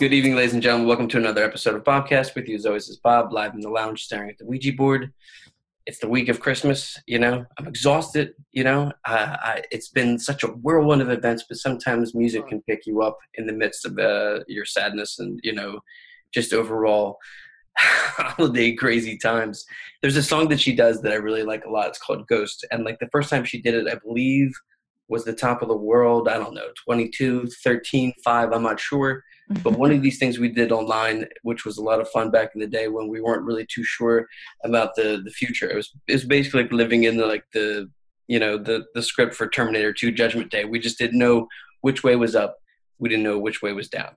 Good evening, ladies and gentlemen. Welcome to another episode of Bobcast. With you, as always, is Bob, live in the lounge, staring at the Ouija board. It's the week of Christmas. You know, I'm exhausted. You know, uh, I, it's been such a whirlwind of events, but sometimes music can pick you up in the midst of uh, your sadness and you know, just overall holiday crazy times. There's a song that she does that I really like a lot. It's called Ghost, and like the first time she did it, I believe was the top of the world. I don't know, 22, 13, 5, I'm not sure. But one of these things we did online, which was a lot of fun back in the day when we weren't really too sure about the the future. It was it was basically like living in the like the you know the the script for Terminator 2 Judgment Day. We just didn't know which way was up. We didn't know which way was down.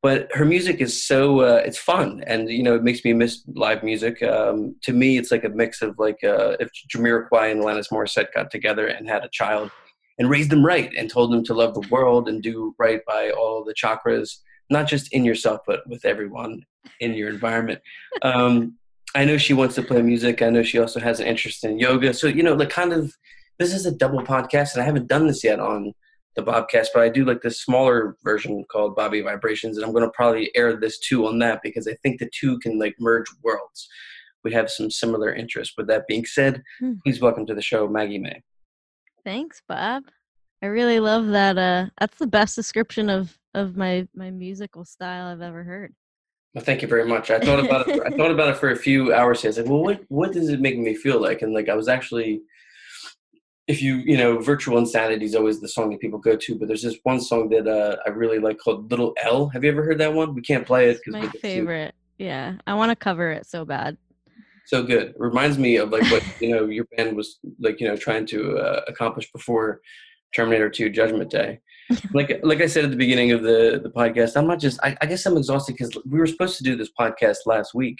But her music is so uh, it's fun, and you know it makes me miss live music. Um, to me, it's like a mix of like uh, if Jamiroquai and Alanis Morissette got together and had a child and raised them right and told them to love the world and do right by all the chakras not just in yourself, but with everyone in your environment. Um, I know she wants to play music. I know she also has an interest in yoga. So, you know, like kind of, this is a double podcast, and I haven't done this yet on the Bobcast, but I do like this smaller version called Bobby Vibrations, and I'm going to probably air this too on that because I think the two can like merge worlds. We have some similar interests. With that being said, hmm. please welcome to the show, Maggie Mae. Thanks, Bob. I really love that. Uh, that's the best description of of my my musical style I've ever heard. Well, thank you very much. I thought about it. I thought about it for a few hours. I was like, well, what what does it make me feel like? And like, I was actually, if you you know, virtual insanity is always the song that people go to. But there's this one song that uh, I really like called Little L. Have you ever heard that one? We can't play it because my favorite. Yeah, I want to cover it so bad. So good. It reminds me of like what you know your band was like you know trying to uh, accomplish before Terminator 2 Judgment Day. like like I said at the beginning of the the podcast, I'm not just I, I guess I'm exhausted because we were supposed to do this podcast last week,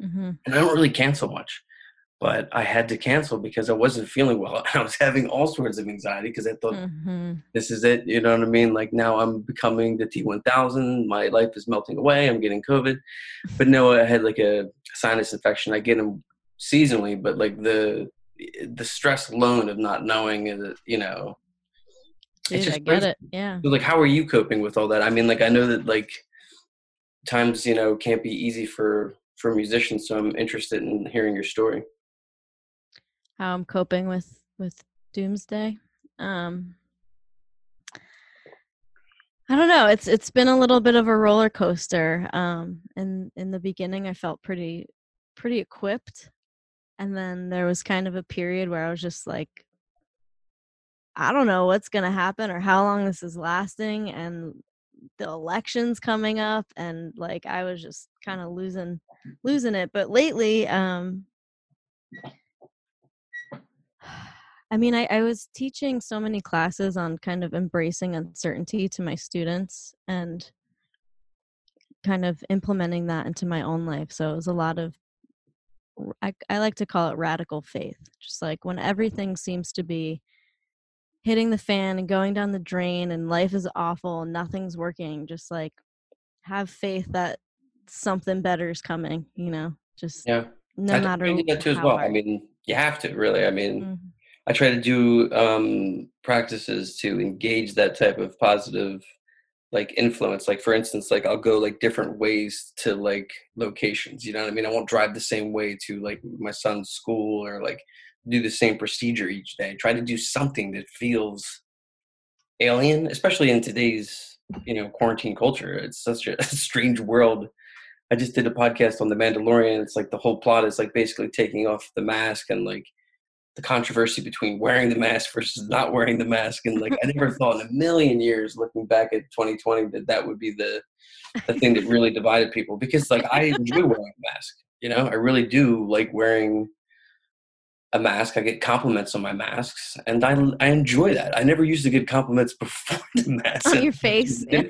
mm-hmm. and I don't really cancel much, but I had to cancel because I wasn't feeling well. I was having all sorts of anxiety because I thought mm-hmm. this is it. You know what I mean? Like now I'm becoming the T1000. My life is melting away. I'm getting COVID, but no, I had like a sinus infection. I get them seasonally, but like the the stress alone of not knowing is, you know Dude, just I get it. Yeah. like, how are you coping with all that? I mean, like, I know that like times you know can't be easy for for musicians, so I'm interested in hearing your story. How I'm coping with with Doomsday. Um, I don't know. It's it's been a little bit of a roller coaster. Um, in in the beginning, I felt pretty pretty equipped, and then there was kind of a period where I was just like I don't know what's to happen or how long this is lasting and the elections coming up and like I was just kind of losing losing it but lately um I mean I, I was teaching so many classes on kind of embracing uncertainty to my students and kind of implementing that into my own life so it was a lot of I, I like to call it radical faith just like when everything seems to be hitting the fan and going down the drain and life is awful and nothing's working just like have faith that something better is coming you know just yeah no I matter that too as well hard. i mean you have to really i mean mm-hmm. I try to do um practices to engage that type of positive like influence like for instance like i'll go like different ways to like locations you know what i mean i won't drive the same way to like my son's school or like do the same procedure each day. Try to do something that feels alien, especially in today's you know quarantine culture. It's such a strange world. I just did a podcast on the Mandalorian. It's like the whole plot is like basically taking off the mask and like the controversy between wearing the mask versus not wearing the mask. And like I never thought in a million years, looking back at 2020, that that would be the the thing that really divided people. Because like I enjoy wearing a mask. You know, I really do like wearing a mask. I get compliments on my masks, and I I enjoy that. I never used to get compliments before the mask. On your face. yeah,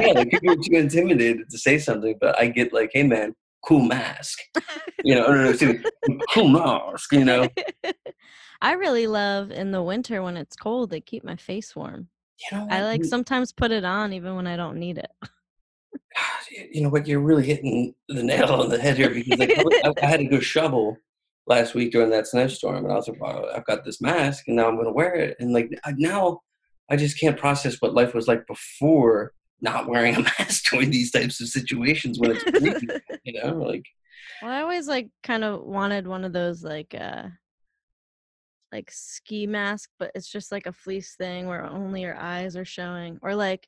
like people are too intimidated to say something, but I get like, "Hey, man, cool mask," you know, no, no, cool mask, you know. I really love in the winter when it's cold. They keep my face warm. You know, I like sometimes put it on even when I don't need it. You know what? You're really hitting the nail on the head here because like, I, I had to go shovel last week during that snowstorm, and I was like, "Wow, I've got this mask, and now I'm going to wear it." And like now, I just can't process what life was like before not wearing a mask during these types of situations when it's you know, like well, I always like kind of wanted one of those like uh like ski mask, but it's just like a fleece thing where only your eyes are showing, or like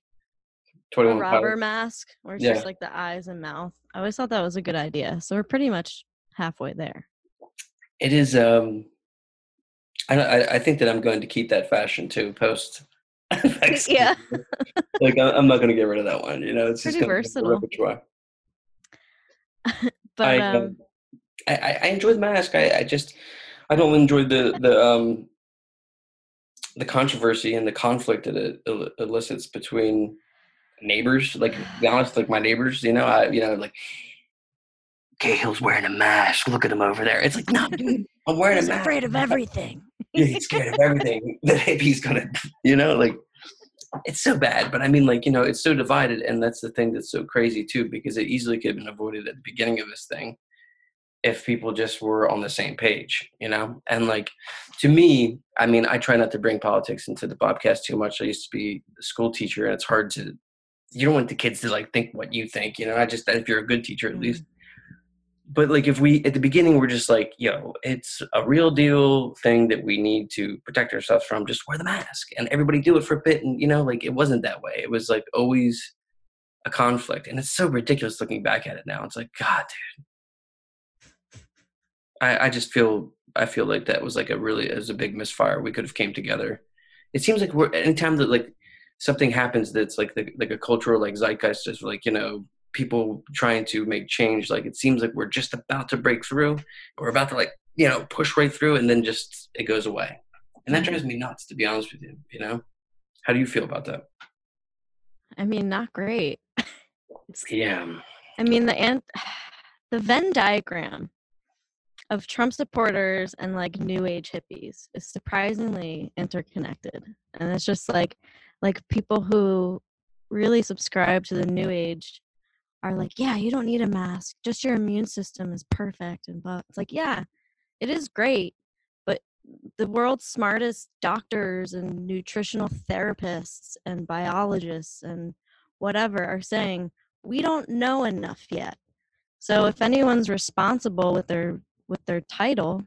a 21 rubber Pilots. mask where it's Yeah. just like the eyes and mouth. I always thought that was a good idea. So we're pretty much halfway there. It is. Um, I, I I think that I'm going to keep that fashion too. Post. Yeah. like I'm not going to get rid of that one. You know, it's just Pretty the versatile. repertoire. But I, um, um, I I I enjoy the mask. I, I just I don't enjoy the the um the controversy and the conflict that it elicits between neighbors. Like to be honest, like my neighbors. You know, I you know like. Cahill's wearing a mask. Look at him over there. It's like, no, dude, I'm wearing he's a mask. afraid of everything. yeah, he's scared of everything that he's gonna, you know, like it's so bad. But I mean, like you know, it's so divided, and that's the thing that's so crazy too, because it easily could have been avoided at the beginning of this thing if people just were on the same page, you know. And like to me, I mean, I try not to bring politics into the podcast too much. I used to be a school teacher, and it's hard to. You don't want the kids to like think what you think, you know. I just if you're a good teacher, at least mm-hmm. but like if we at the beginning we're just like yo it's a real deal thing that we need to protect ourselves from just wear the mask and everybody do it for a bit and you know like it wasn't that way it was like always a conflict and it's so ridiculous looking back at it now it's like god dude i i just feel i feel like that was like a really as a big misfire. We could have came together. It seems like we're anytime that like something happens that's like the, like a cultural like zeitgeist is like you know people trying to make change like it seems like we're just about to break through. We're about to like you know push right through and then just it goes away. And that mm-hmm. drives me nuts to be honest with you you know? How do you feel about that? I mean, not great. yeah. I mean, the ant, the Venn diagram of Trump supporters and like new age hippies is surprisingly interconnected, and it's just like like people who really subscribe to the new age are like, yeah, you don't need a mask, just your immune system is perfect, and but it's like, yeah, it is great, but the world's smartest doctors and nutritional therapists and biologists and whatever are saying we don't know enough yet. So if anyone's responsible with their with their title,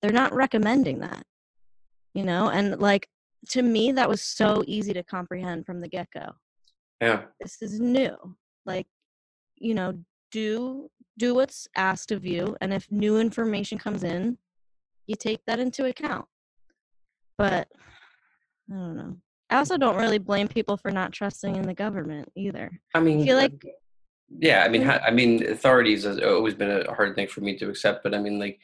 they're not recommending that. You know, and like to me that was so easy to comprehend from the get-go. yeah This is new. Like, you know, do do what's asked of you and if new information comes in, you take that into account. But I don't know. I also don't really blame people for not trusting in the government either. i mean feel uh, like- yeah i mean ha- i mean authorities has always been a hard thing for me to accept but i mean like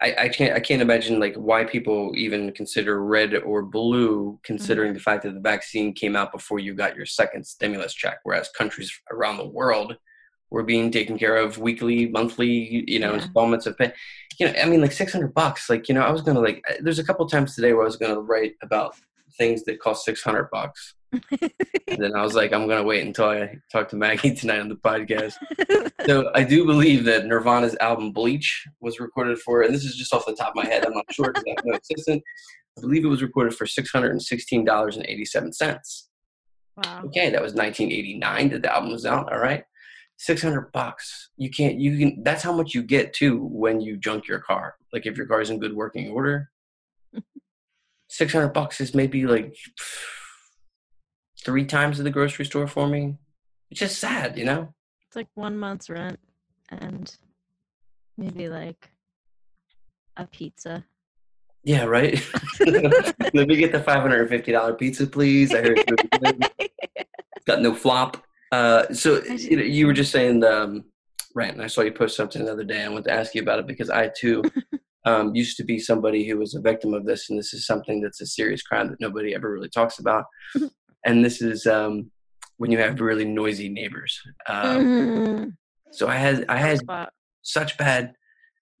I, I can't I can't imagine like why people even consider red or blue mm-hmm. considering the fact that the vaccine came out before you got your second stimulus check, whereas countries around the world were being taken care of weekly, monthly, you know, Yeah. installments of pay. You know, I mean like six hundred bucks. Like, you know, I was gonna like there's a couple times today where I was gonna write about things that cost six hundred bucks. Then I was like, I'm gonna wait until I talk to Maggie tonight on the podcast. So I do believe that Nirvana's album Bleach was recorded for, and this is just off the top of my head. I'm not sure because I have no assistant. I believe it was recorded for six hundred and sixteen dollars and eighty-seven cents. wow. Okay, that was 1989 that the album was out. All right, six hundred bucks. You can't. You can. That's how much you get too when you junk your car. Like if your car is in good working order, six hundred bucks is maybe like three times at the grocery store for me. It's just sad, you know. It's like one month's rent and maybe like a pizza. Yeah, right. Let me get the five hundred and fifty dollar pizza, please. I heard got no flop. Uh, so you, know, you were just saying the um, rant, and I saw you post something the other day. I wanted to ask you about it because I too um, used to be somebody who was a victim of this, and this is something that's a serious crime that nobody ever really talks about. And this is um, when you have really noisy neighbors. Um, Mhm. so I had I had such bad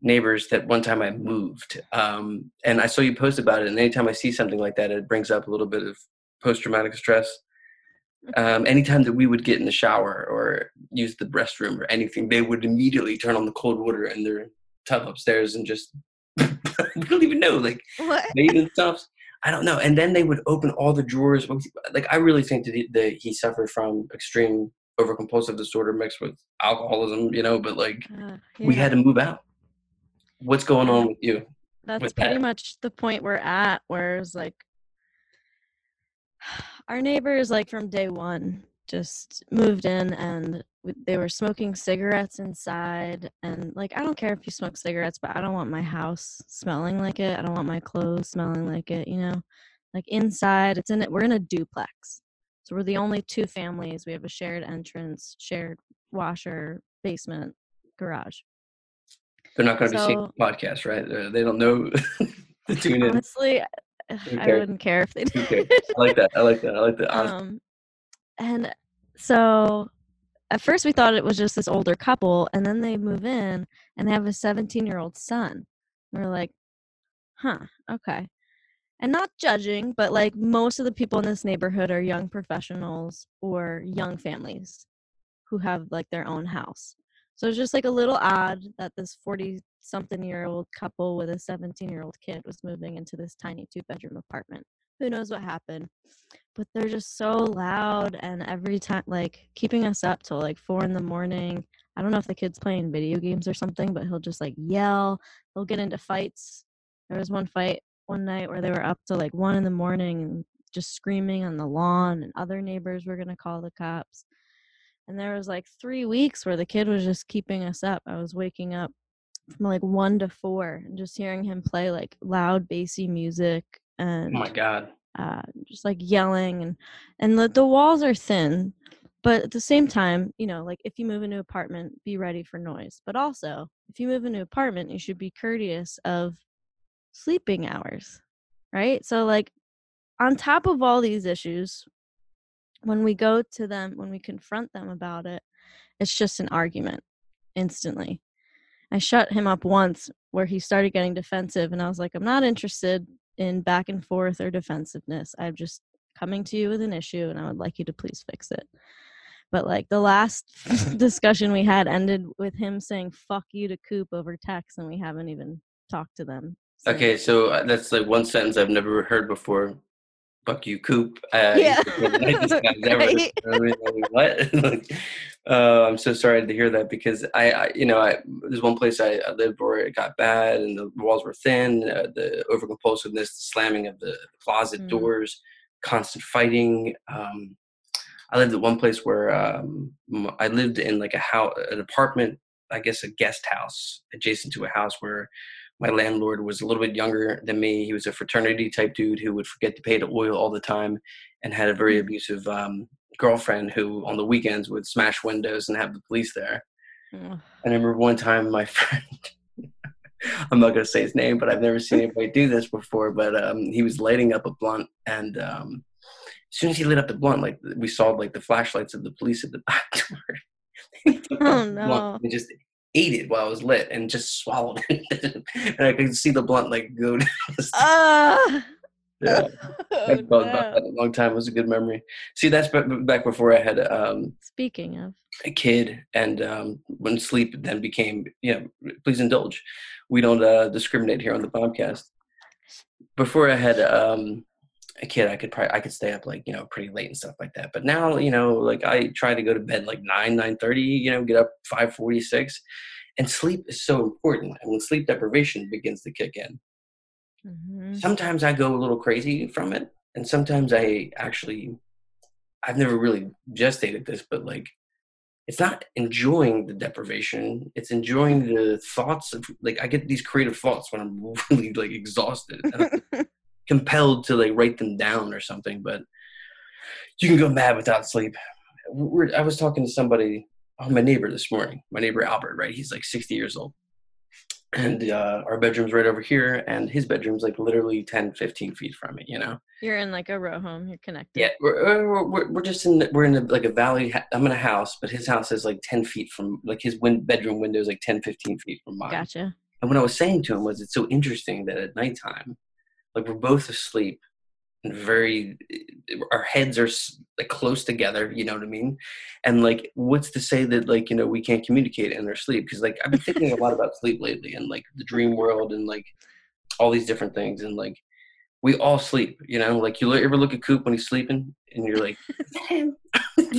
neighbors that one time I moved. Um, and I saw you post about it. And anytime I see something like that, it brings up a little bit of post traumatic stress. Um, anytime that we would get in the shower or use the restroom or anything, they would immediately turn on the cold water in their tub upstairs and just, we don't even know, like What? and stuff. I don't know. And then they would open all the drawers. Like I really think that he, that he suffered from extreme overcompulsive disorder mixed with alcoholism, you know. But like Uh, we had to move out. What's going Yeah. on with you? that's with pretty that. much the point we're at where it's like our neighbors like from day one just moved in and they were smoking cigarettes inside and like i don't care if you smoke cigarettes but i don't want my house smelling like it i don't want my clothes smelling like it you know like inside it's in it we're in a duplex so we're the only two families we have a shared entrance shared washer basement garage They're not going to be seeing So- the podcast, right? Uh, They don't know to tune in. honestly I- Who i cares? wouldn't care if they did? I like that. I like that. I like that. Um and so at first we thought it was just this older couple and then they move in and they have a 17 year old son. We we're like huh okay. And not judging but like most of the people in this neighborhood are young professionals or young families who have like their own house. So it's just like a little odd that this 40 something year old couple with a 17 year old kid was moving into this tiny two bedroom apartment. Who knows what happened but they're just so loud and every time like keeping us up till like four in the morning. I don't know if the kid's playing video games or something but he'll just like yell. He'll get into fights. There was one fight one night where they were up till like one in the morning and just screaming on the lawn and other neighbors were going to call the cops. And there was like three weeks where the kid was just keeping us up. I was waking up from like one to four and just hearing him play like loud bassy music and oh my God. Uh, just like yelling and and the, the walls are thin but at the same time you know like if you move into an apartment be ready for noise but also if you move into an apartment you should be courteous of sleeping hours right? So like on top of all these issues when we go to them when we confront them about it it's just an argument instantly. I shut him up once where he started getting defensive and i was like i'm not interested in back and forth or defensiveness. I'm just coming to you with an issue and I would like you to please fix it. But like the last discussion we had ended with him saying fuck you to Coop over text and we haven't even talked to them. Okay, so uh, that's like one sentence I've never heard before. Fuck you, Coop. Uh, Yeah. he's the nicest guy ever. Right? what? like, uh, I'm so sorry to hear that because I, I you know, I there's one place I, I lived where it got bad and the walls were thin, uh, the overcompulsiveness, the slamming of the closet Mm. doors, constant fighting. Um, I lived at one place where um, I lived in like a house, an apartment, I guess a guest house adjacent to a house where my landlord was a little bit younger than me. He was a fraternity type dude who would forget to pay the oil all the time and had a very abusive um, girlfriend who on the weekends would smash windows and have the police there. And I remember one time my friend, I'm not going to say his name, but I've never seen anybody do this before. But um, he was lighting up a blunt, and um, as soon as he lit up the blunt, like we saw like the flashlights of the police at the back door. Oh, no. And just ate it while I was lit, and just swallowed it. and I could see the blunt like go. Ah! yeah, Oh, I no. a long time. It was a good memory. See, that's ba- back before I had um, Speaking of, a kid and um, when sleep then became you know please indulge we don't uh, discriminate here on the podcast before i had um, a kid i could probably i could stay up like you know pretty late and stuff like that. But now you know like i try to go to bed like 9 9 30 you know get up 546 and sleep is so important. And when sleep deprivation begins to kick in Mhm. sometimes I go a little crazy from it, and sometimes I actually, I've never really gestated this, but like, it's not enjoying the deprivation; it's enjoying the thoughts of like I get these creative thoughts when I'm really like exhausted, compelled to like write them down or something. But you can go mad without sleep. We're, I was talking to somebody, oh, my neighbor this morning, my neighbor Albert, right? He's like 60 years old and uh, our bedroom's right over here and his bedroom's like literally 10 15 feet from it you know you're in like a row home. You're connected. yeah we're, we're, we're, just in the, we're in a, like a valley ha- i'm in a house but his house is like 10 feet from like his win- bedroom window is like 10 15 feet from mine Gotcha. and what i was saying to him was it's so interesting that at nighttime like we're both asleep and very our heads are like close together you know what i mean and like what's to say that like you know we can't communicate in our sleep because like i've been thinking a lot about sleep lately and like the dream world and like all these different things and like we all sleep. You know, like you ever look at Coop when he's sleeping, and you're like, you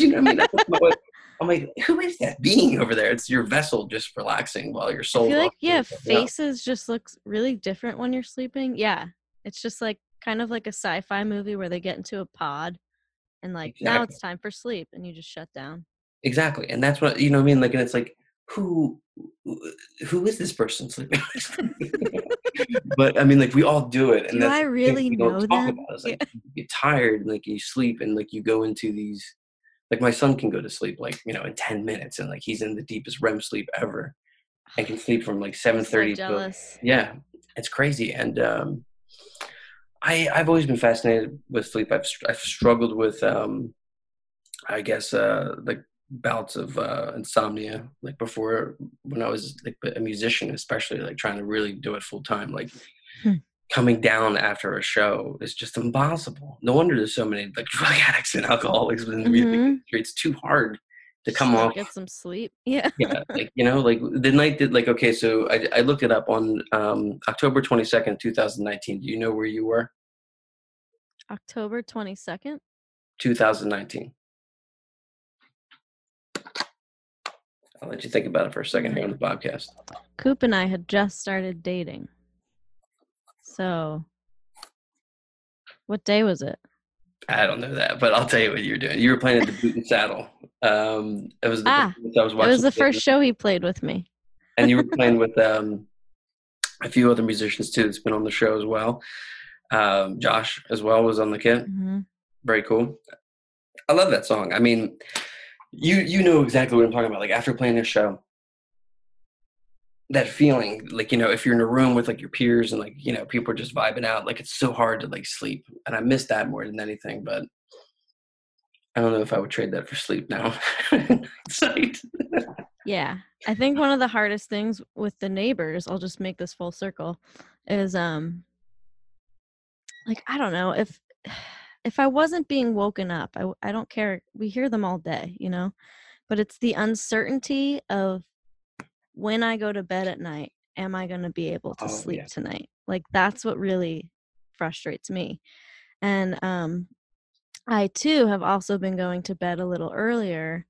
know what I mean? I'm like, who is that being over there? It's your vessel just relaxing while your soul. I feel like yeah, faces just looks really different when you're sleeping. Yeah, it's just like kind of like a sci-fi movie where they get into a pod, and like exactly. now it's time for sleep, and you just shut down. Exactly, and that's what you know. what I mean, like, and it's like, who, who is this person sleeping? but I mean, like, we all do it, and do I really know them? It's like yeah. you get tired, and like you sleep, and like you go into these like my son can go to sleep like you know in 10 minutes and like he's in the deepest rem sleep ever and can sleep from like 7.30 so yeah it's crazy and um i i've always been fascinated with sleep i've, I've struggled with um i guess uh like bouts of uh insomnia like before when i was like a musician especially like trying to really do it full time like hmm coming down after a show is just impossible. No wonder there's so many like drug addicts and alcoholics in the music mm-hmm. industry. It's too hard to come off. Get some sleep. Yeah. yeah. Like, you know, like the night that like, okay, so I, I looked it up on um, October 22nd, 2019. Do you know where you were? October 22nd? 2019. I'll let you think about it for a second here on the podcast. Coop and I had just started dating. So, what day was it? I don't know that, but I'll tell you what you were doing. You were playing at the Boot and Saddle. Um, it was the ah, I was watching. It was the first show he played with me. and you were playing with um, a few other musicians too. That's been on the show as well. Um, Josh as well was on the kit. Mm-hmm. Very cool. I love that song. I mean, you you know exactly what I'm talking about. Like after playing this show, that feeling like you know if you're in a room with like your peers and like you know people are just vibing out like it's so hard to like sleep and i miss that more than anything but i don't know if i would trade that for sleep now yeah i think one of the hardest things with the neighbors i'll just make this full circle is um like i don't know if if i wasn't being woken up i, I don't care we hear them all day you know but it's the uncertainty of when I go to bed at night, am I going to be able to oh, sleep yeah. tonight? Like that's what really frustrates me. And um I too have also been going to bed a little earlier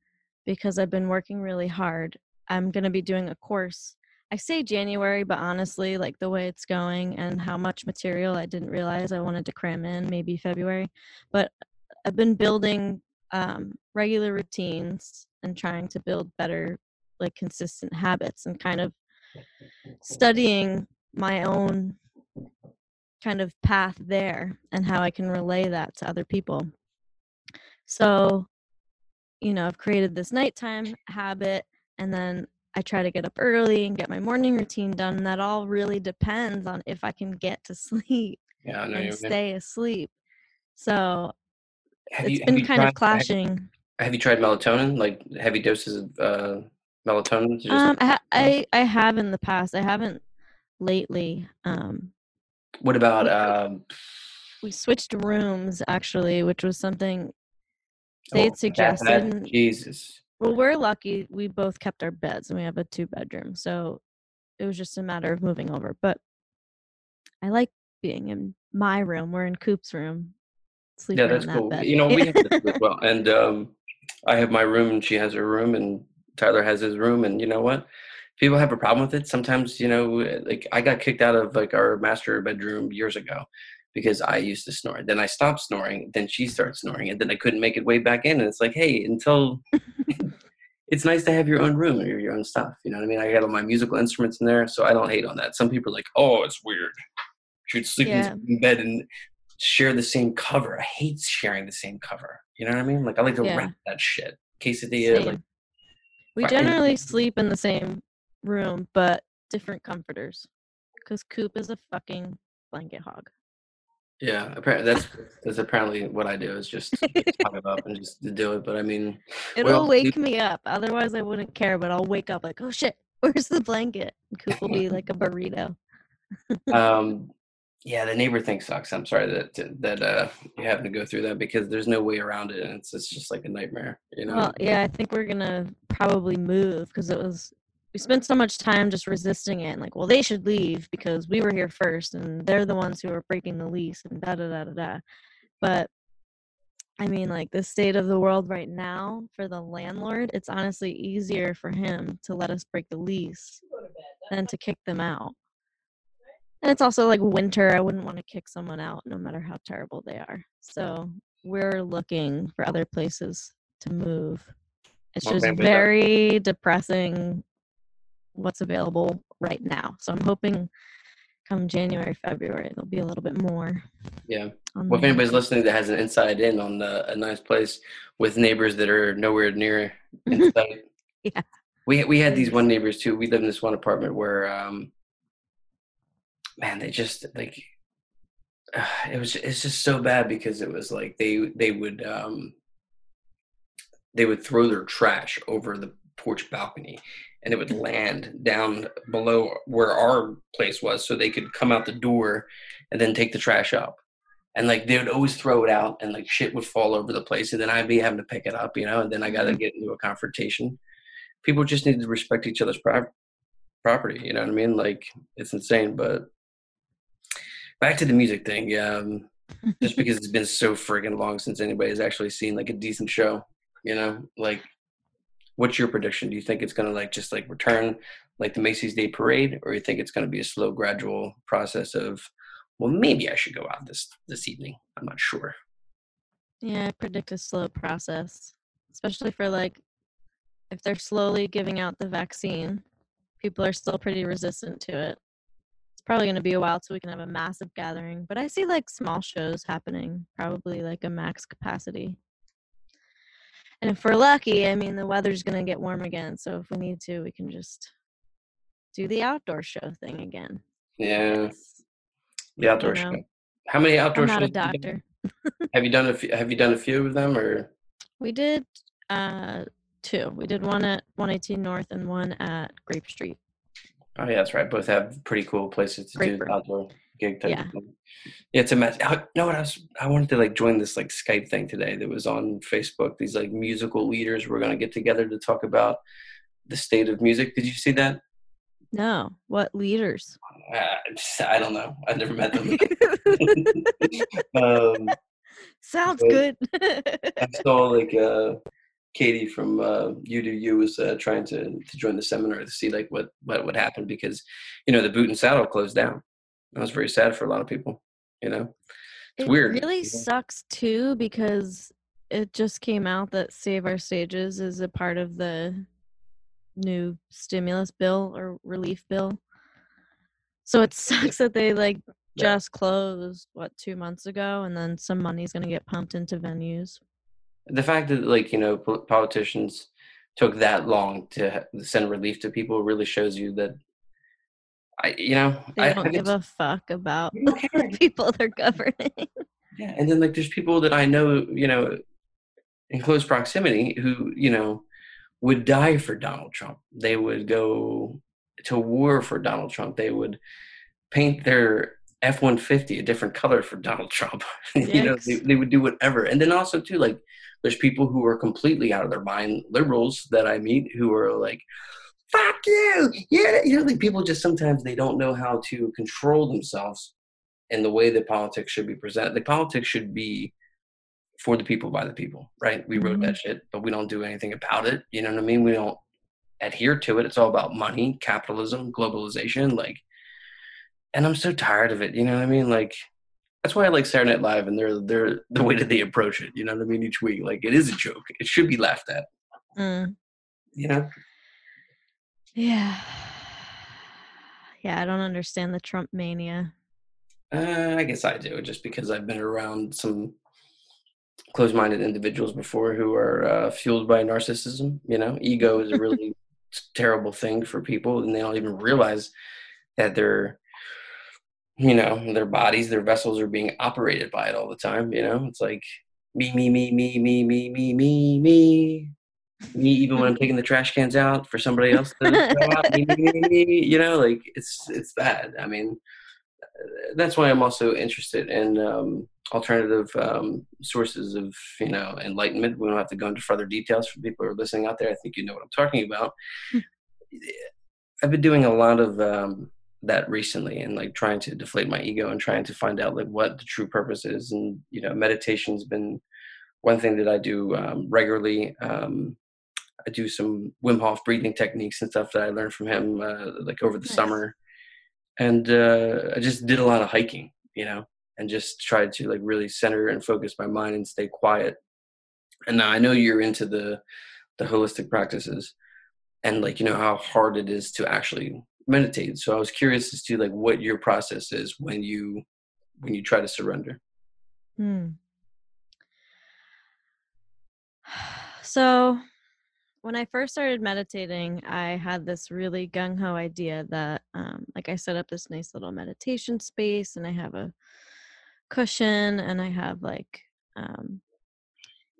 because I've been working really hard. I'm going to be doing a course. I say January, but honestly, like the way it's going and how much material I didn't realize I wanted to cram in, maybe February. But I've been building um, regular routines and trying to build better like consistent habits and kind of studying my own kind of path there and how I can relay that to other people. So, you know, I've created this nighttime habit and then I try to get up early and get my morning routine done. And that all really depends on if I can get to sleep yeah, and stay asleep. So have it's you, been kind tried, of clashing. Have, have, you tried melatonin, like heavy doses of uh, melatonin? Just- um, I, I I have in the past. I haven't lately. Um, what about? Um, we switched rooms actually, which was something they had oh, suggested. That, that, Jesus. Well, we're lucky. We both kept our beds, and we have a two bedroom, so it was just a matter of moving over. But I like being in my room. We're in Coop's room. Sleeping yeah, that's cool. Bed. You know, we have as well, and um, I have my room, and she has her room, and Tyler has his room, and you know what? People have a problem with it. Sometimes, you know, like I got kicked out of like our master bedroom years ago because I used to snore. Then I stopped snoring. Then she started snoring, and then I couldn't make it way back in. And it's like, hey, until it's nice to have your own room or your own stuff. You know what I mean? I got all my musical instruments in there, so I don't hate on that. Some people are like, oh, it's weird. Should sleep yeah. in bed and share the same cover. I hate sharing the same cover. You know what I mean? Like I like to yeah. wrap that shit. Quesadilla, uh, like we generally sleep in the same room, but different comforters. Because Coop is a fucking blanket hog. Yeah, apparently that's that's apparently what I do is just talk it up and just do it. But I mean, it'll well, wake me up. Otherwise, I wouldn't care. But I'll wake up like, oh shit, where's the blanket? And Coop will be like a burrito. um, yeah, the neighbor thing sucks. I'm sorry that that uh, you having to go through that because there's no way around it, and it's it's just like a nightmare. You know. Well, yeah, I think we're gonna probably move because it was we spent so much time just resisting it and like, well, they should leave because we were here first and they're the ones who are breaking the lease and da da da da da. But I mean, like the state of the world right now for the landlord, it's honestly easier for him to let us break the lease than to kick them out. And it's also like winter. I wouldn't want to kick someone out no matter how terrible they are. So we're looking for other places to move. It's Well, just that- very depressing what's available right now. So I'm hoping come January, February, there'll be a little bit more. Yeah. Well, if anybody's listening that has an inside in on the, a nice place with neighbors that are nowhere near in sight. Yeah. We we had these one neighbors too. We lived in this one apartment where, um, man, they just like it was. It's just so bad because it was like they they would um, they would throw their trash over the porch balcony, and it would land down below where our place was, so they could come out the door and then take the trash up. And like they would always throw it out, and like shit would fall over the place, and then I'd be having to pick it up, you know. And then I got to get into a confrontation. People just need to respect each other's property. You know what I mean? Like it's insane. But back to the music thing. Um, just because it's been so friggin' long since anybody's actually seen like a decent show. You know, like what's your prediction? Do you think it's gonna like just like return like the Macy's Day Parade, or you think it's gonna be a slow, gradual process of well, maybe I should go out this this evening. I'm not sure. Yeah, I predict a slow process, especially for like if they're slowly giving out the vaccine, people are still pretty resistant to it. It's probably going to be a while till we can have a massive gathering, but I see like small shows happening, probably like a max capacity. And if we're lucky, I mean, the weather's going to get warm again, so if we need to, we can just do the outdoor show thing again. Yeah, Yes. the outdoor know. show. How many outdoor I'm not a shows? have you done? doctor. Have you done a few, Have you done a few of them, or We did uh two. We did one at 118 North and one at Grape Street. Oh yeah, that's right. Both have pretty cool places to Great do outdoor gig type. Yeah. of thing. Yeah, it's a mess. I, you know what? I was I wanted to like join this like Skype thing today that was on Facebook. These like musical leaders were gonna get together to talk about the state of music. Did you see that? No, what leaders? Uh, I don't know. I've never met them. um, Sounds good. I saw like uh, Katie from uh, You Do You was uh, trying to to join the seminar to see like what what would happen because you know the Boot and Saddle closed down. That was very sad for a lot of people. You know, it's it weird. really sucks too because it just came out that Save Our Stages is a part of the new stimulus bill or relief bill. So it sucks that they like just closed what two months ago and then some money's gonna get pumped into venues. the fact that like you know politicians took that long to send relief to people really shows you that I you know They I, don't I give a fuck about they don't care. the people they're governing. Yeah, and then like there's people that I know, you know, in close proximity who, you know, would die for Donald Trump. They would go to war for Donald Trump. They would paint their F one fifty a different color for Donald Trump. you know, they, they would do whatever. And then also too, like there's people who are completely out of their mind, liberals that I meet who are like, fuck you. Yeah, you know, like people just sometimes they don't know how to control themselves in the way that politics should be presented. Like politics should be for the people by the people, right? We wrote that shit, but we don't do anything about it. You know what I mean? We don't adhere to it. It's all about money, capitalism, globalization, like and I'm so tired of it. You know what I mean? Like that's why I like Saturday Night Live and they're they're the way that they approach it. You know what I mean? Each week, like it is a joke. It should be laughed at. Mm. You know? Yeah. Yeah, I don't understand the Trump mania. Uh, I guess I do, just because I've been around some closed-minded individuals before who are uh, fueled by narcissism. You know, ego is a really terrible thing for people, and they don't even realize that their, you know, their bodies, their vessels are being operated by it all the time. You know, it's like me, me, me, me, me, me, me, me, me. Me, even when I'm taking the trash cans out for somebody else out, me, me, you know, like it's it's bad. I mean, that's why I'm also interested in um, alternative um, sources of you know enlightenment. We don't have to go into further details for people who are listening out there. I think you know what I'm talking about. I've been doing a lot of um, that recently and like trying to deflate my ego and trying to find out like what the true purpose is and you know meditation's been one thing that i do um, regularly um, i do some wim hof breathing techniques and stuff that i learned from him uh, like over the nice. summer and uh, i just did a lot of hiking you know and just tried to like really center and focus my mind and stay quiet and now i know you're into the the holistic practices and like you know how hard it is to actually meditate. So I was curious as to like what your process is when you when you try to surrender. Hmm. So when I first started meditating, I had this really gung ho idea that, um, like, I set up this nice little meditation space and I have a cushion and I have like um,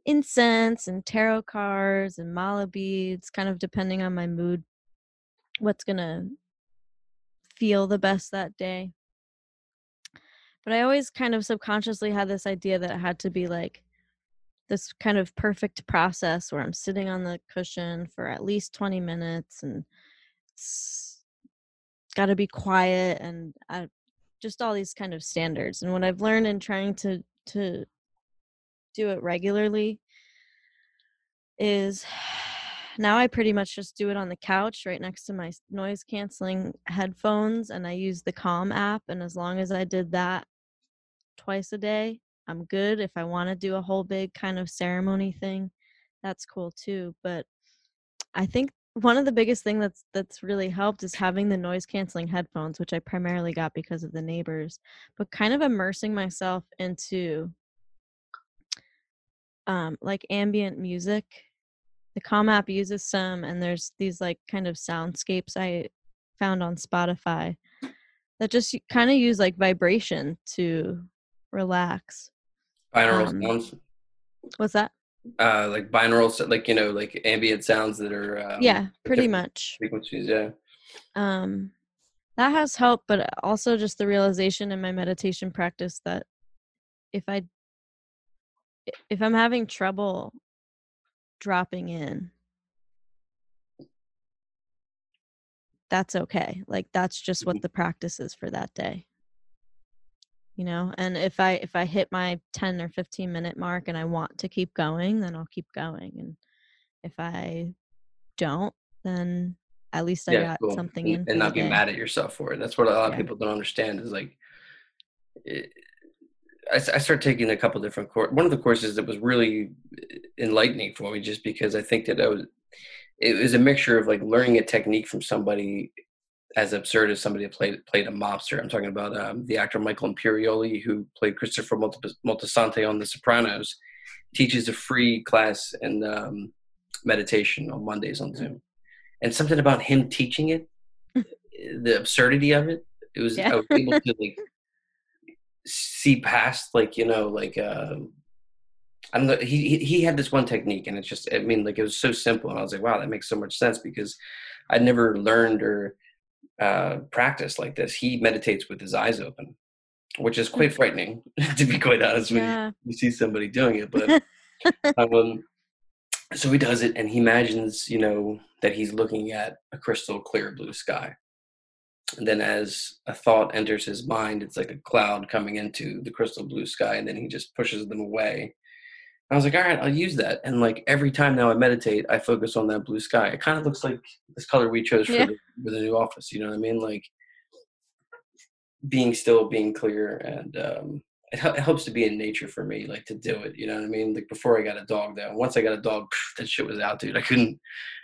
incense and tarot cards and mala beads, kind of depending on my mood, what's going to feel the best that day. But I always kind of subconsciously had this idea that it had to be like this kind of perfect process where I'm sitting on the cushion for at least 20 minutes and it's got to be quiet and I, just all these kind of standards. And what I've learned in trying to to do it regularly is now I pretty much just do it on the couch right next to my noise canceling headphones and I use the Calm app and as long as I did that twice a day, I'm good. If I want to do a whole big kind of ceremony thing, that's cool too, but I think one of the biggest thing that's that's really helped is having the noise canceling headphones, which I primarily got because of the neighbors, but kind of immersing myself into um like ambient music the Calm app uses some, and there's these like kind of soundscapes I found on Spotify that just kind of use like vibration to relax. Binaural um, sounds. What's that? Uh, like binaural, like you know, like ambient sounds that are. Um, yeah, pretty much. Frequencies, yeah. Um, that has helped, but also just the realization in my meditation practice that if I if I'm having trouble dropping in that's okay like that's just what mm-hmm. the practice is for that day you know and if i if i hit my 10 or 15 minute mark and i want to keep going then i'll keep going and if i don't then at least i yeah, got cool. something in and not be day. mad at yourself for it that's what a lot yeah. of people don't understand is like it, I, I started taking a couple different courses. One of the courses that was really eh, enlightening for me, just because I think that I was, it was a mixture of like learning a technique from somebody as absurd as somebody that played played a mobster. I'm talking about um, the actor Michael Imperioli, who played Christopher Moltisanti on The Sopranos. Teaches a free class in um, meditation on Mondays on Zoom, and something about him teaching it, the absurdity of it. It was yeah. I was able to like see past like you know like uh, I don't know. He he had this one technique, and it's just I mean like it was so simple, and I was like, wow, that makes so much sense because I'd never learned or uh, practiced like this. He meditates with his eyes open, which is quite frightening to be quite honest yeah. when you, you see somebody doing it. But um, so he does it, and he imagines you know that he's looking at a crystal clear blue sky and then as a thought enters his mind it's like a cloud coming into the crystal blue sky and then he just pushes them away i was like all right i'll use that and like every time now i meditate i focus on that blue sky it kind of looks like this color we chose for, yeah. the, for the new office you know what i mean like being still being clear and um it, it, helps to be in nature for me, like to do it. You know what I mean? Like before I got a dog, though. Once I got a dog, pff, that shit was out, dude. I couldn't,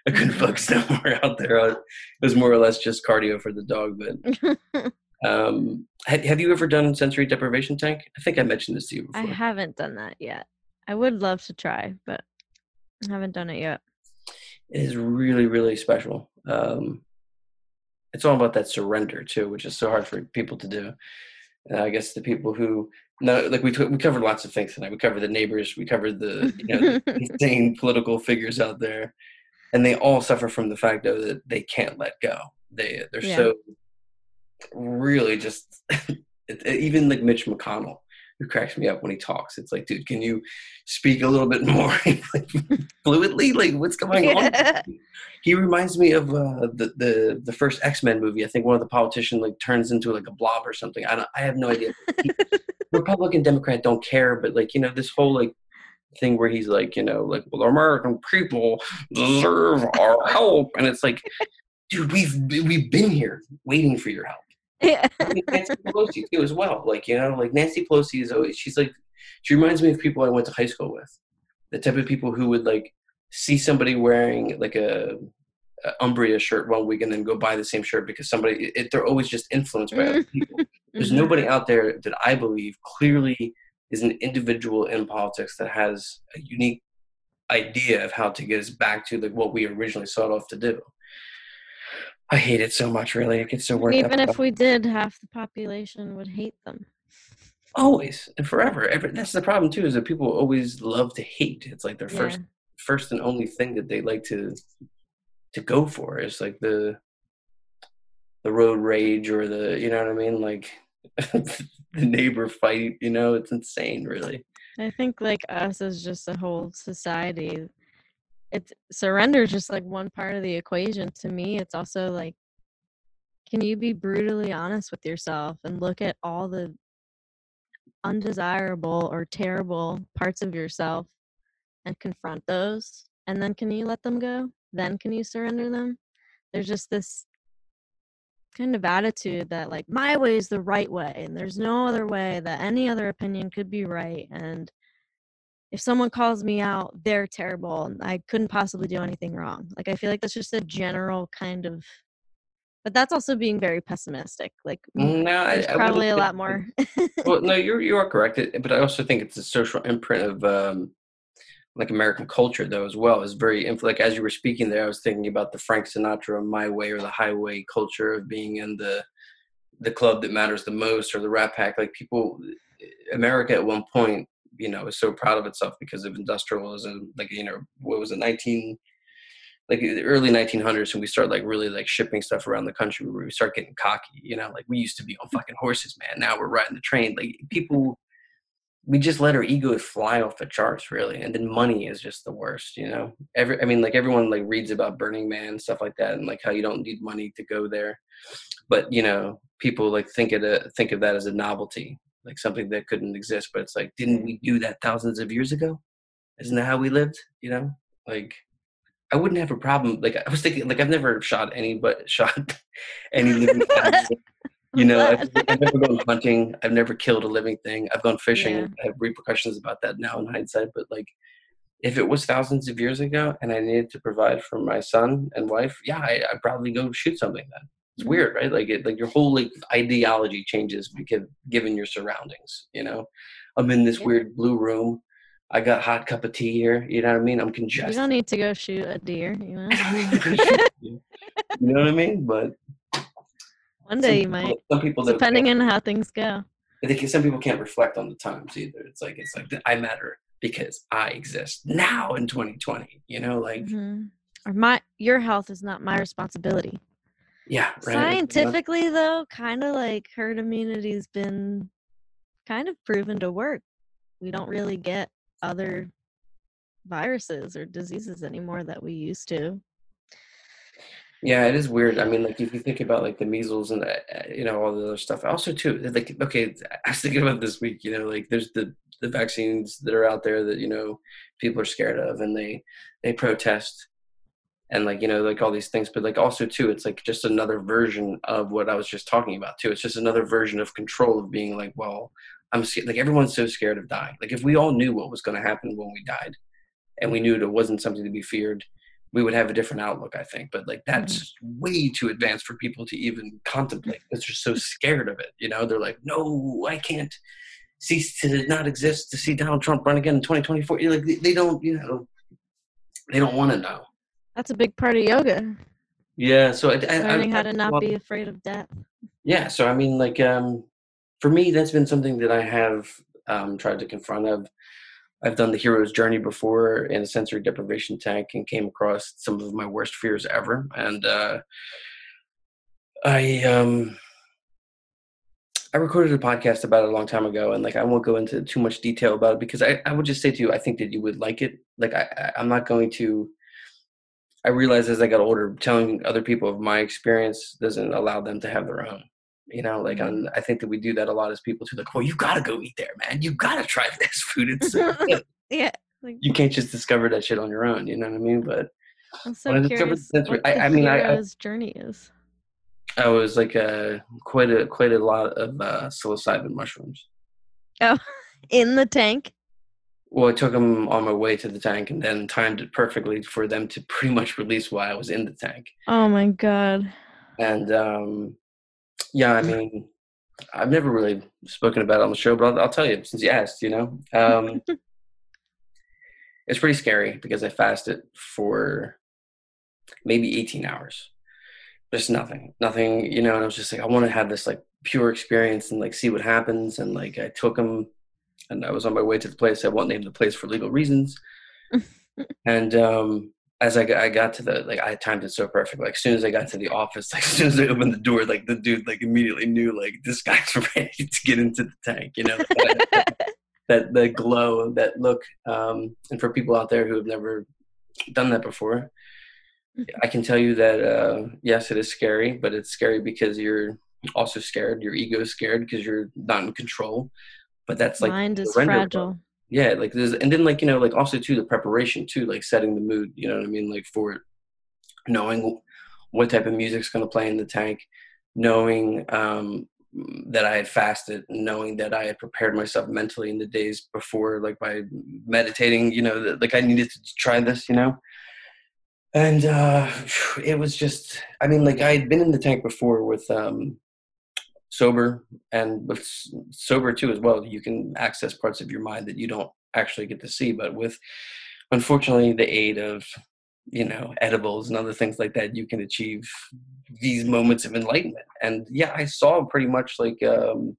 I couldn't focus no more out there. it was more or less just cardio for the dog. But um, have, have you ever done sensory deprivation tank? I think I mentioned this to you before. I haven't done that yet. I would love to try, but I haven't done it yet. It is really, really special. Um, it's all about that surrender too, which is so hard for people to do. Uh, I guess the people who no, like we t- we covered lots of things tonight. We covered the neighbors. We covered the you know insane political figures out there, and they all suffer from the fact though that they can't let go. They they're yeah. so really just even like Mitch McConnell, who cracks me up when he talks. It's like, dude, can you speak a little bit more like, fluidly? Like, what's going Yeah. on? He reminds me of uh, the the the first X Men movie. I think one of the politicians like turns into like a blob or something. I don't. I have no idea. He- Republican, Democrat don't care, but like you know this whole like thing where he's like you know like well, the American people deserve our help, and it's like, dude, we've we've been here waiting for your help. Yeah. I mean, Nancy Pelosi too, as well. Like you know, like Nancy Pelosi is always. She's like, she reminds me of people I went to high school with. The type of people who would like see somebody wearing like a, a Umbria shirt one week and then go buy the same shirt because somebody. It, they're always just influenced by other people. There's Mhm. nobody out there that I believe clearly is an individual in politics that has a unique idea of how to get us back to like what we originally sought off to do. I hate it so much, really. It gets so worked up Even if we did, half the population would hate them. always and forever. Ever, that's the problem too, is that people always love to hate. It's like their first Yeah. first and only thing that they like to to go for is like the the road rage or the you know what I mean, like the neighbor fight. You know, it's insane, really. I think like us as just a whole society, it's surrender is just like one part of the equation. To me, it's also like, can you be brutally honest with yourself and look at all the undesirable or terrible parts of yourself and confront those? And then can you let them go? Then can you surrender them? There's just this kind of attitude that like my way is the right way and there's no other way that any other opinion could be right and if someone calls me out they're terrible and i couldn't possibly do anything wrong like i feel like that's just a general kind of but that's also being very pessimistic like No, I, I probably a lot more well, no, you're you are correct, but I also think it's a social imprint of um, like American culture, though, as well. is very influ- like as you were speaking there, I was thinking about the Frank Sinatra "My Way" or the Highway culture of being in the the club that matters the most or the Rat Pack. Like people, America at one point, you know, was so proud of itself because of industrialism. Like you know, what was it, nineteen? Like the early 1900s, when we start like really like shipping stuff around the country, where we start getting cocky, you know, like we used to be on mm. fucking horses, man. Now we're riding the train. Like people, we just let our ego fly off the charts, really. And then money is just the worst, you know. Every, I mean, like everyone like reads about Burning Man and stuff like that, and like how you don't need money to go there, but you know, people like think of it, uh, think of that as a novelty, like something that couldn't exist. But it's like, didn't we mm-hmm. do that thousands of years ago? Isn't that how we mm-hmm. lived? You know, like I wouldn't have a problem. Like I was thinking, like I've never shot any, but shot any living. You know, I've, I've never gone hunting. I've never killed a living thing. I've gone fishing. Yeah. I have repercussions about that now in hindsight. But like, if it was thousands of years ago and I needed to provide for my son and wife, yeah, I, I'd probably go shoot something then. It's weird, right? Like, it, like your whole like ideology changes because given your surroundings. You know, I'm in this Yeah. weird blue room. I got a hot cup of tea here. You know what I mean? I'm congested. you don't need to go shoot a deer you know you know what I mean? But one day you people- might Some people depending on how things go I think some people can't reflect on the times either. It's like it's like I matter because I exist now in 2020. You know, like Mhm. or my your health is not my responsibility yeah, right. Scientifically, though, kind of like herd immunity's been kind of proven to work. We don't really get other viruses or diseases anymore that we used to. Yeah, it is weird. I mean, like if you think about like the measles and the, uh, you know all the other stuff. Also, too, like okay, I was thinking about this week. You know, like there's the the vaccines that are out there that you know people are scared of, and they they protest, and like you know like all these things. But like also too, it's like just another version of what I was just talking about too. It's just another version of control of being like, well, I'm scared. Like everyone's so scared of dying. Like if we all knew what was going to happen when we died, and we knew it wasn't something to be feared we would have a different outlook, I think. But like that's mm-hmm. way too advanced for people to even contemplate because they're so scared of it. You know, they're like, no, I can't cease to not exist to see Donald Trump run again in 2024. You're like, they, they don't, you know, they don't want to know. That's a big part of yoga. Yeah, so I, I, Learning I, how to not well, be afraid of death. Yeah, so I mean, like, um, for me, that's been something that I have um, tried to confront. I've I've done the hero's journey before in a sensory deprivation tank and came across some of my worst fears ever. And uh, I um, I recorded a podcast about it a long time ago, and like I won't go into too much detail about it because I, I would just say to you, I think that you would like it. Like I, I'm not going to. I realized as I got older, telling other people of my experience doesn't allow them to have their own. You know, like Mm-hmm. on, I think that we do that a lot as people too. Like, oh, you gotta go eat there, man. You gotta try this food. It's yeah. Like, you can't just discover that shit on your own. You know what I mean? But I'm so I curious sensory- what I- I mean, I- I- journey is. I was like uh, quite a quite a lot of uh, psilocybin mushrooms. Oh, in the tank. Well, I took them on my way to the tank and then timed it perfectly for them to pretty much release while I was in the tank. Oh my god. And um, yeah, I mean, I've never really spoken about it on the show, but I'll, I'll tell you since you asked. You know, um, it's pretty scary because I fasted for maybe 18 hours. Just nothing, nothing. You know, and I was just like, I want to have this like pure experience and like see what happens. And like, I took them, and I was on my way to the place. I won't name the place for legal reasons. and um, as I got, I got to the like I timed it so perfect. Like as soon as I got to the office, like as soon as I opened the door, like the dude like immediately knew like this guy's ready to get into the tank. You know that, that the glow, that look. Um, and for people out there who have never done that before, I can tell you that uh, yes, it is scary, but it's scary because you're also scared. Your ego is scared because you're not in control. But that's like Mind is surrender part. fragile. yeah like there's and then like you know like also too the preparation too like setting the mood you know what i mean? Like for knowing what type of music's going to play in the tank knowing um that i had fasted knowing that i had prepared myself mentally in the days before like by meditating you know that, like i needed to try this you know? And uh it was just i mean like i had been in the tank before with um sober and with sober too as well. You can access parts of your mind that you don't actually get to see but with unfortunately the aid of you know edibles and other things like that you can achieve these moments of enlightenment. And yeah i saw pretty much like um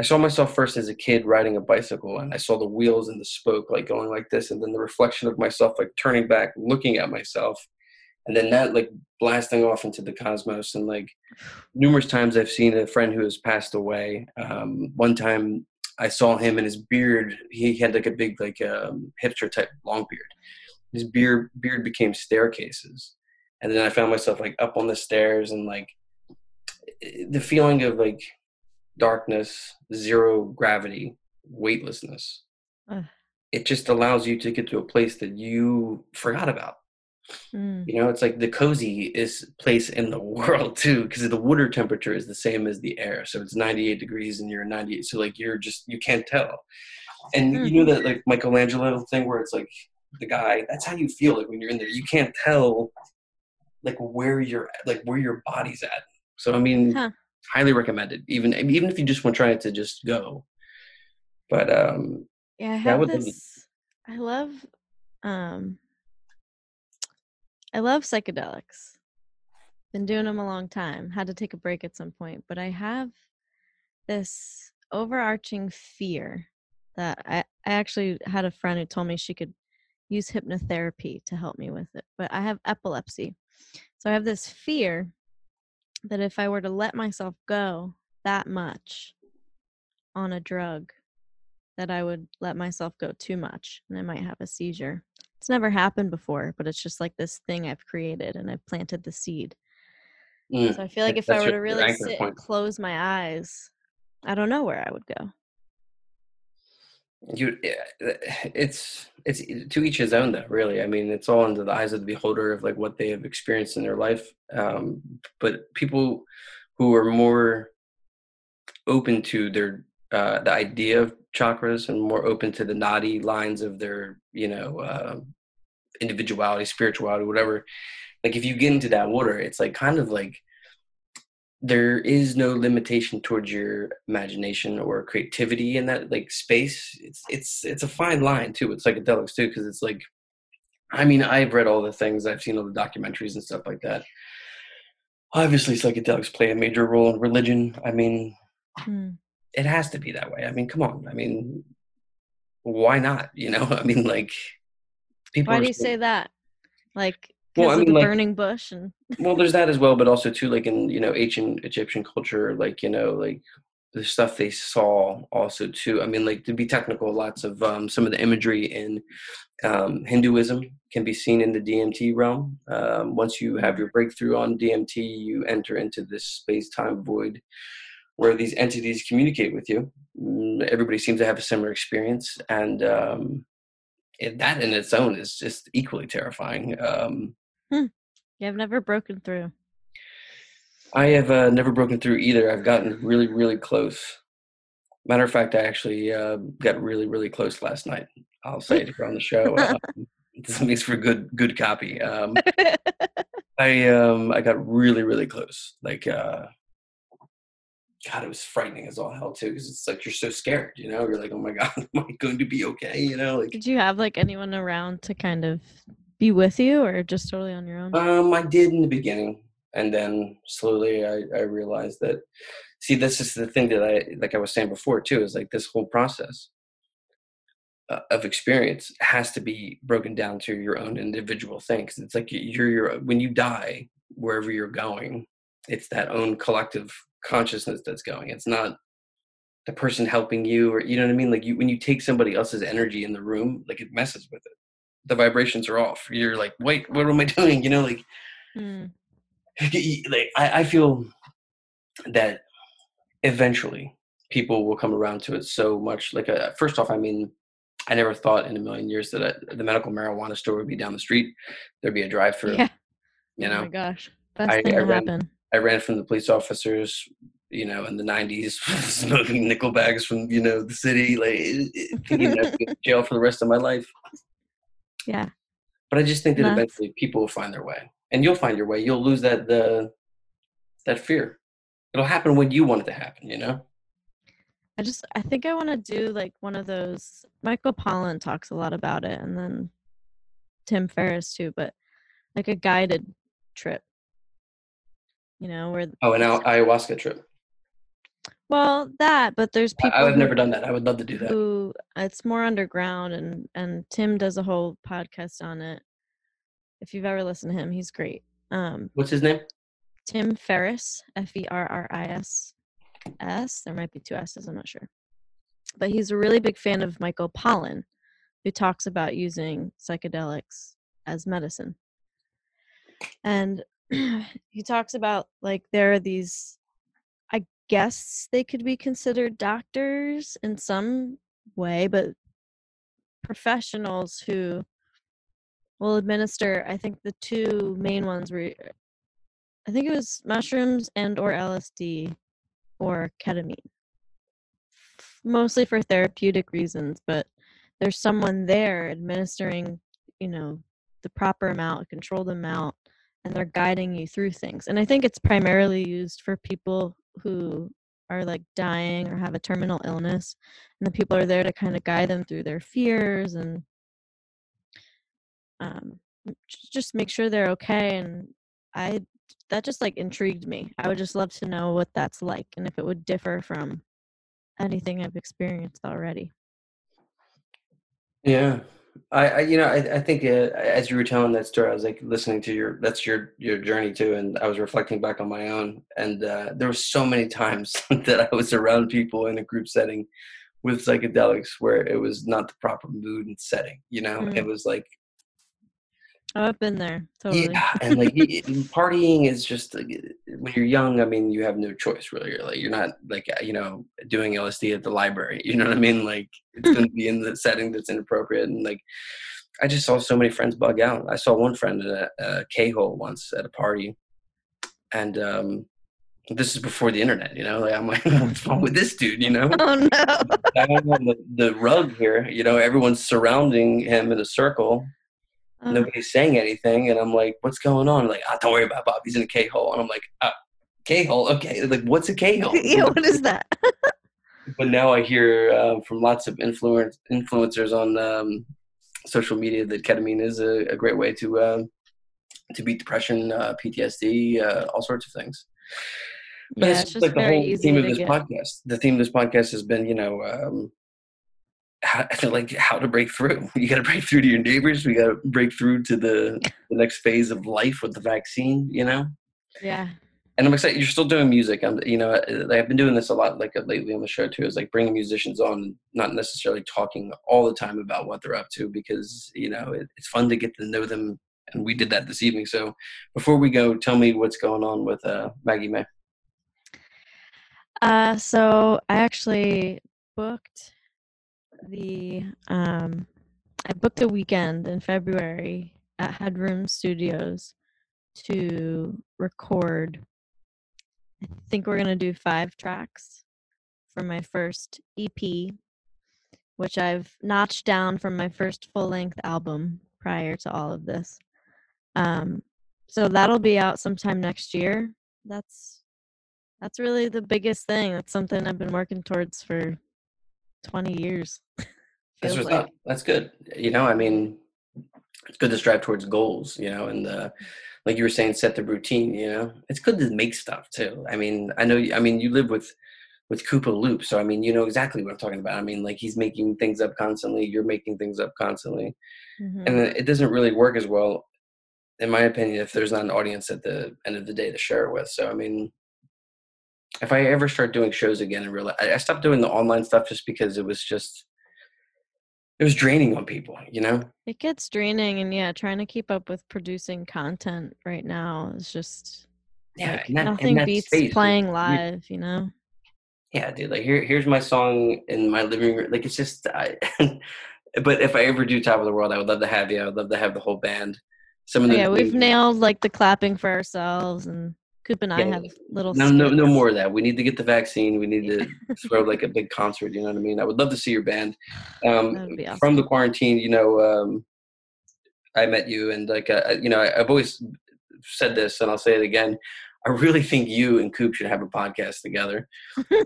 i saw myself first as a kid riding a bicycle and i saw the wheels and the spoke like going like this and then the reflection of myself like turning back looking at myself and then that like blasting off into the cosmos and like numerous times i've seen a friend who has passed away. Um, one time i saw him and his beard he had like a big like um, hipster type long beard. His beard beard became staircases. And then i found myself like up on the stairs and like the feeling of like darkness zero gravity weightlessness. Ugh. it just allows you to get to a place that you forgot about Mm. you know, it's like the coziest place in the world too, because the water temperature is the same as the air. So it's 98 degrees and you're 98. So like you're just you can't tell. And you know that like Michelangelo thing where it's like the guy. That's how you feel like when you're in there. You can't tell like where you're like where your body's at. So I mean, Huh. highly recommended. Even even if you just want to try it to just go. But um, Yeah, I have would love to- this. I love, um, I love psychedelics. Been doing them a long time. Had to take a break at some point, but I have this overarching fear that I, I actually had a friend who told me she could use hypnotherapy to help me with it. But I have epilepsy. So I have this fear that if I were to let myself go that much on a drug, that I would let myself go too much and I might have a seizure. Never happened before, but it's just like this thing I've created and I've planted the seed. mm, So I feel like if I were your- to really sit point. and close my eyes, I don't know where I would go. you eh, it's it's to each his own though really i mean it's all under the eyes of the beholder of like what they have experienced in their life um but people who are more open to their uh the idea of chakras and more open to the naughty lines of their you know uh, individuality spirituality whatever like if you get into that water it's like kind of like there is no limitation towards your imagination or creativity in that like space. It's it's it's a fine line too with psychedelics too because it's like i mean i've read all the things i've seen all the documentaries and stuff like that. Obviously psychedelics play a major role in religion. I mean Hmm. it has to be that way. I mean come on. I mean why not? You know? I mean like people Why do you so- say that? Like Well, I mean, the like- burning bush and well there's that as well but also too like in you know ancient egyptian culture like you know like the stuff they saw also too. I mean, like to be technical, lots of um, some of the imagery in um, Hinduism can be seen in the DMT realm. Um, once you have your breakthrough on DMT, you enter into this space-time void where these entities communicate with you. Mm, everybody seems to have a similar experience, and um, it, that in its own is just equally terrifying. Um, hmm. Yeah, I've never broken through. I have uh, never broken through either. I've gotten really, really close. Matter of fact, I actually uh, got really, really close last night. I'll say it here on the show. Um, this makes for good, good copy. Um, I um, I got really, really close. Like, uh, God, it was frightening as all hell too, because it's like you're so scared. You know, you're like, oh my God, am I going to be okay? You know, like. Did you have like anyone around to kind of be with you, or just totally on your own? Um, I did in the beginning and then slowly I, I realized that see this is the thing that i like i was saying before too is like this whole process uh, of experience has to be broken down to your own individual thing because it's like you're your when you die wherever you're going it's that own collective consciousness that's going it's not the person helping you or you know what i mean like you when you take somebody else's energy in the room like it messes with it the vibrations are off you're like wait what am i doing you know like mm like I, I feel that eventually people will come around to it so much. Like, uh, first off, I mean, I never thought in a million years that a, the medical marijuana store would be down the street. There'd be a drive-through. Yeah. You know. Oh my gosh, best I, I ran, happen. I ran from the police officers, you know, in the '90s, smoking nickel bags from you know the city, like thinking I'd go to jail for the rest of my life. Yeah. But I just think that eventually people will find their way and you'll find your way. You'll lose that the that fear. It'll happen when you want it to happen. You know. I just I think I want to do like one of those. Michael Pollan talks a lot about it, and then Tim Ferriss too. But like a guided trip. You know where? Oh, an ayahuasca trip. Well, that, but there's people. I, have never done that. I would love to do that. Who it's more underground, and and Tim does a whole podcast on it. If you've ever listened to him, he's great. Um, What's his name? Tim Ferriss, F E R R I S S. There might be two S's, I'm not sure. But he's a really big fan of Michael Pollan, who talks about using psychedelics as medicine. And he talks about like there are these, I guess they could be considered doctors in some way, but professionals who will administer i think the two main ones were i think it was mushrooms and or lsd or ketamine. Mostly for therapeutic reasons but there's someone there administering you know the proper amount controlled amount and they're guiding you through things and i think it's primarily used for people who are like dying or have a terminal illness and the people are there to kind of guide them through their fears and um, just make sure they're okay. And I that just like intrigued me. I would just love to know what that's like and if it would differ from anything I've experienced already. Yeah, I, I you know I, I think uh, as you were telling that story, I was like listening to your that's your your journey too, and I was reflecting back on my own, and uh, there were so many times that I was around people in a group setting with psychedelics where it was not the proper mood and setting. You know, mm. it was like I've been there. Totally. Yeah, and like partying is just like, when you're young. I mean, you have no choice really. You're like you're not like uh, you know doing LSD at the library. You know what I mean? Like it's going to be in the setting that's inappropriate. And like I just saw so many friends bug out. I saw one friend at a, a K hole once at a party, and um, this is before the internet. You know, like I'm like, what's wrong with this dude? You know? Oh no! I'm on the, the rug here. You know, everyone's surrounding him in a circle uh-huh. Nobody's saying anything, and I'm like, "What's going on?" Like, "Ah, don't worry about Bob. He's in a K hole." And I'm like, ah, "K hole? Okay. Like, what's a K hole?" yeah, what is that? but now I hear uh, from lots of influence influencers on um, social media that ketamine is a, a great way to uh, to beat depression, uh, PTSD, uh, all sorts of things. But yeah, it's, it's like the whole theme of this get. podcast. The theme of this podcast has been, you know, um, how, I feel like how to break through. You got to break through to your neighbors. We got to break through to the, the next phase of life with the vaccine. You know. Yeah. and I'm excited. You're still doing music. I'm, you know, I've been doing this a lot, like lately on the show too. Is like bringing musicians on, not necessarily talking all the time about what they're up to, because you know it, it's fun to get to know them. And we did that this evening. So before we go, tell me what's going on with uh, Maggie Mae. Uh, so I actually booked the um, I booked a weekend in February at Headroom Studios to record I think we're to do five tracks for my first EP, which I've notched down from my first full length album prior to all of this. Um, so that'll be out sometime next year. That's that's really the biggest thing. That's something I've been working towards for 20 years. That's what's like. up. That's good. You know, I mean, it's good to strive towards goals, you know, and uh, like you were saying, set the routine. You know, it's good to make stuff too. I mean, I know. I mean, you live with with Koopa Loop, so I mean, you know exactly what I'm talking about. I mean, like he's making things up constantly. You're making things up constantly, mm-hmm. and it doesn't really work as well, in my opinion, if there's not an audience at the end of the day to share it with. So I mean. If I ever start doing shows again and realize I stopped doing the online stuff just because it was just it was draining on people you know it gets draining and yeah trying to keep up with producing content right now is just yeah like, that, nothing beats space, playing dude. live you know yeah dude like here here's my song in my living room like it's just I, but if i ever do top of the world i would love to have you i would love to have the whole band some of oh, the yeah we've nailed like the clapping for ourselves and Coop and I have little. No, no, no more of that. We need to get the vaccine. We need to throw like a big concert. You know what I mean? I would love to see your band. Um, awesome. From the quarantine, you know, um, I met you, and like, uh, you know, I, have always said this, and I'll say it again. I really think you and Coop should have a podcast together.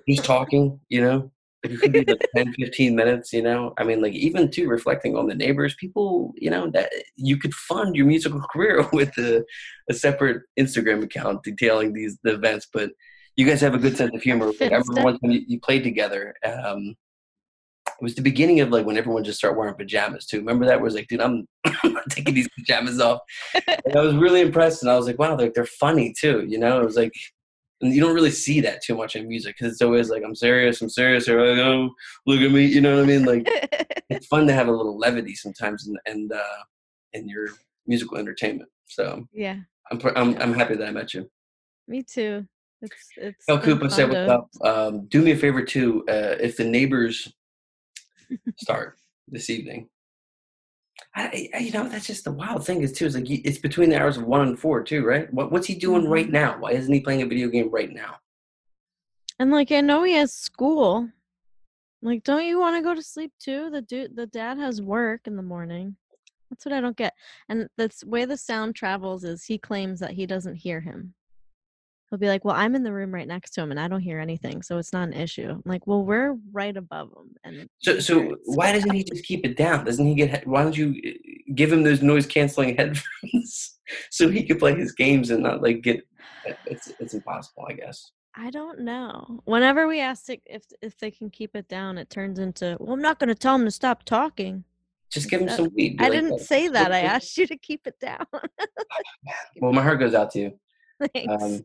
Just talking, you know, you could do like 10 15 minutes you know i mean like even too reflecting on the neighbors people you know that you could fund your musical career with a, a separate instagram account detailing these the events but you guys have a good sense of humor everyone you, you played together um it was the beginning of like when everyone just started wearing pajamas too. Remember that? was like, dude, I'm, taking these pajamas off. And I was really impressed, and I was like, wow, like they're funny too. You know, it was like and you don't really see that too much in music because it's always like I'm serious, I'm serious, or like oh look at me, you know what I mean? Like it's fun to have a little levity sometimes, and and uh, in your musical entertainment. So yeah, I'm I'm I'm happy that I met you. Me too. It's it's. Oh, Koopa, say what's up. Um, do me a favor too. Uh, if the neighbors start this evening, I, I, you know, that's just the wild thing is too. Is like it's between the hours of one and four too, right? What, what's he doing right mm-hmm. now? Why isn't he playing a video game right now? And like, I know he has school. Like, don't you want to go to sleep too? The dude, the dad has work in the morning. That's what I don't get. And the way the sound travels is he claims that he doesn't hear him he'll be like, "Well, I'm in the room right next to him, and I don't hear anything, so it's not an issue." I'm like, "Well, we're right above him." And so, so why doesn't he just keep it down? Doesn't he get? Why don't you eh, give him those noise canceling headphones so he could play his games and not like get? Eh, it's it's impossible, I guess. I don't know. Whenever we ask if if they can keep it down, it turns into, "Well, I'm not going to tell him to stop talking." Just give him some weed. I like, didn't say that. I asked you to keep it down. well, my heart goes out to you. Thanks. Um,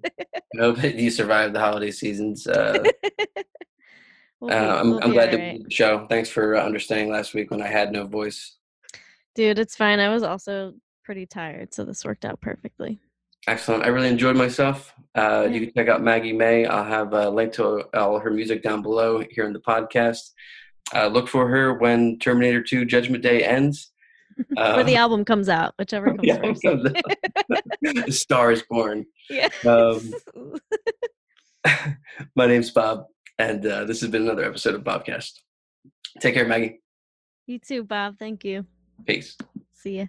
I hope you survived the holiday seasons. Uh, we'll uh, I'm, we'll I'm glad to right. be the show. Thanks for uh, understanding last week when I had no voice. Dude, it's fine. I was also pretty tired, so this worked out perfectly. Excellent. I really enjoyed myself. Uh, yeah. You can check out Maggie Mae. I'll have a link to all her music down below here in the podcast. Uh, look for her when Terminator 2 Judgment Day ends. Uh, or the album comes out, whichever comes yeah, first. Comes the Star is Born. Yeah. Um, my name's Bob, and uh, this has been another episode of Bobcast. Take care, Maggie. You too, Bob. Thank you. Peace. See ya.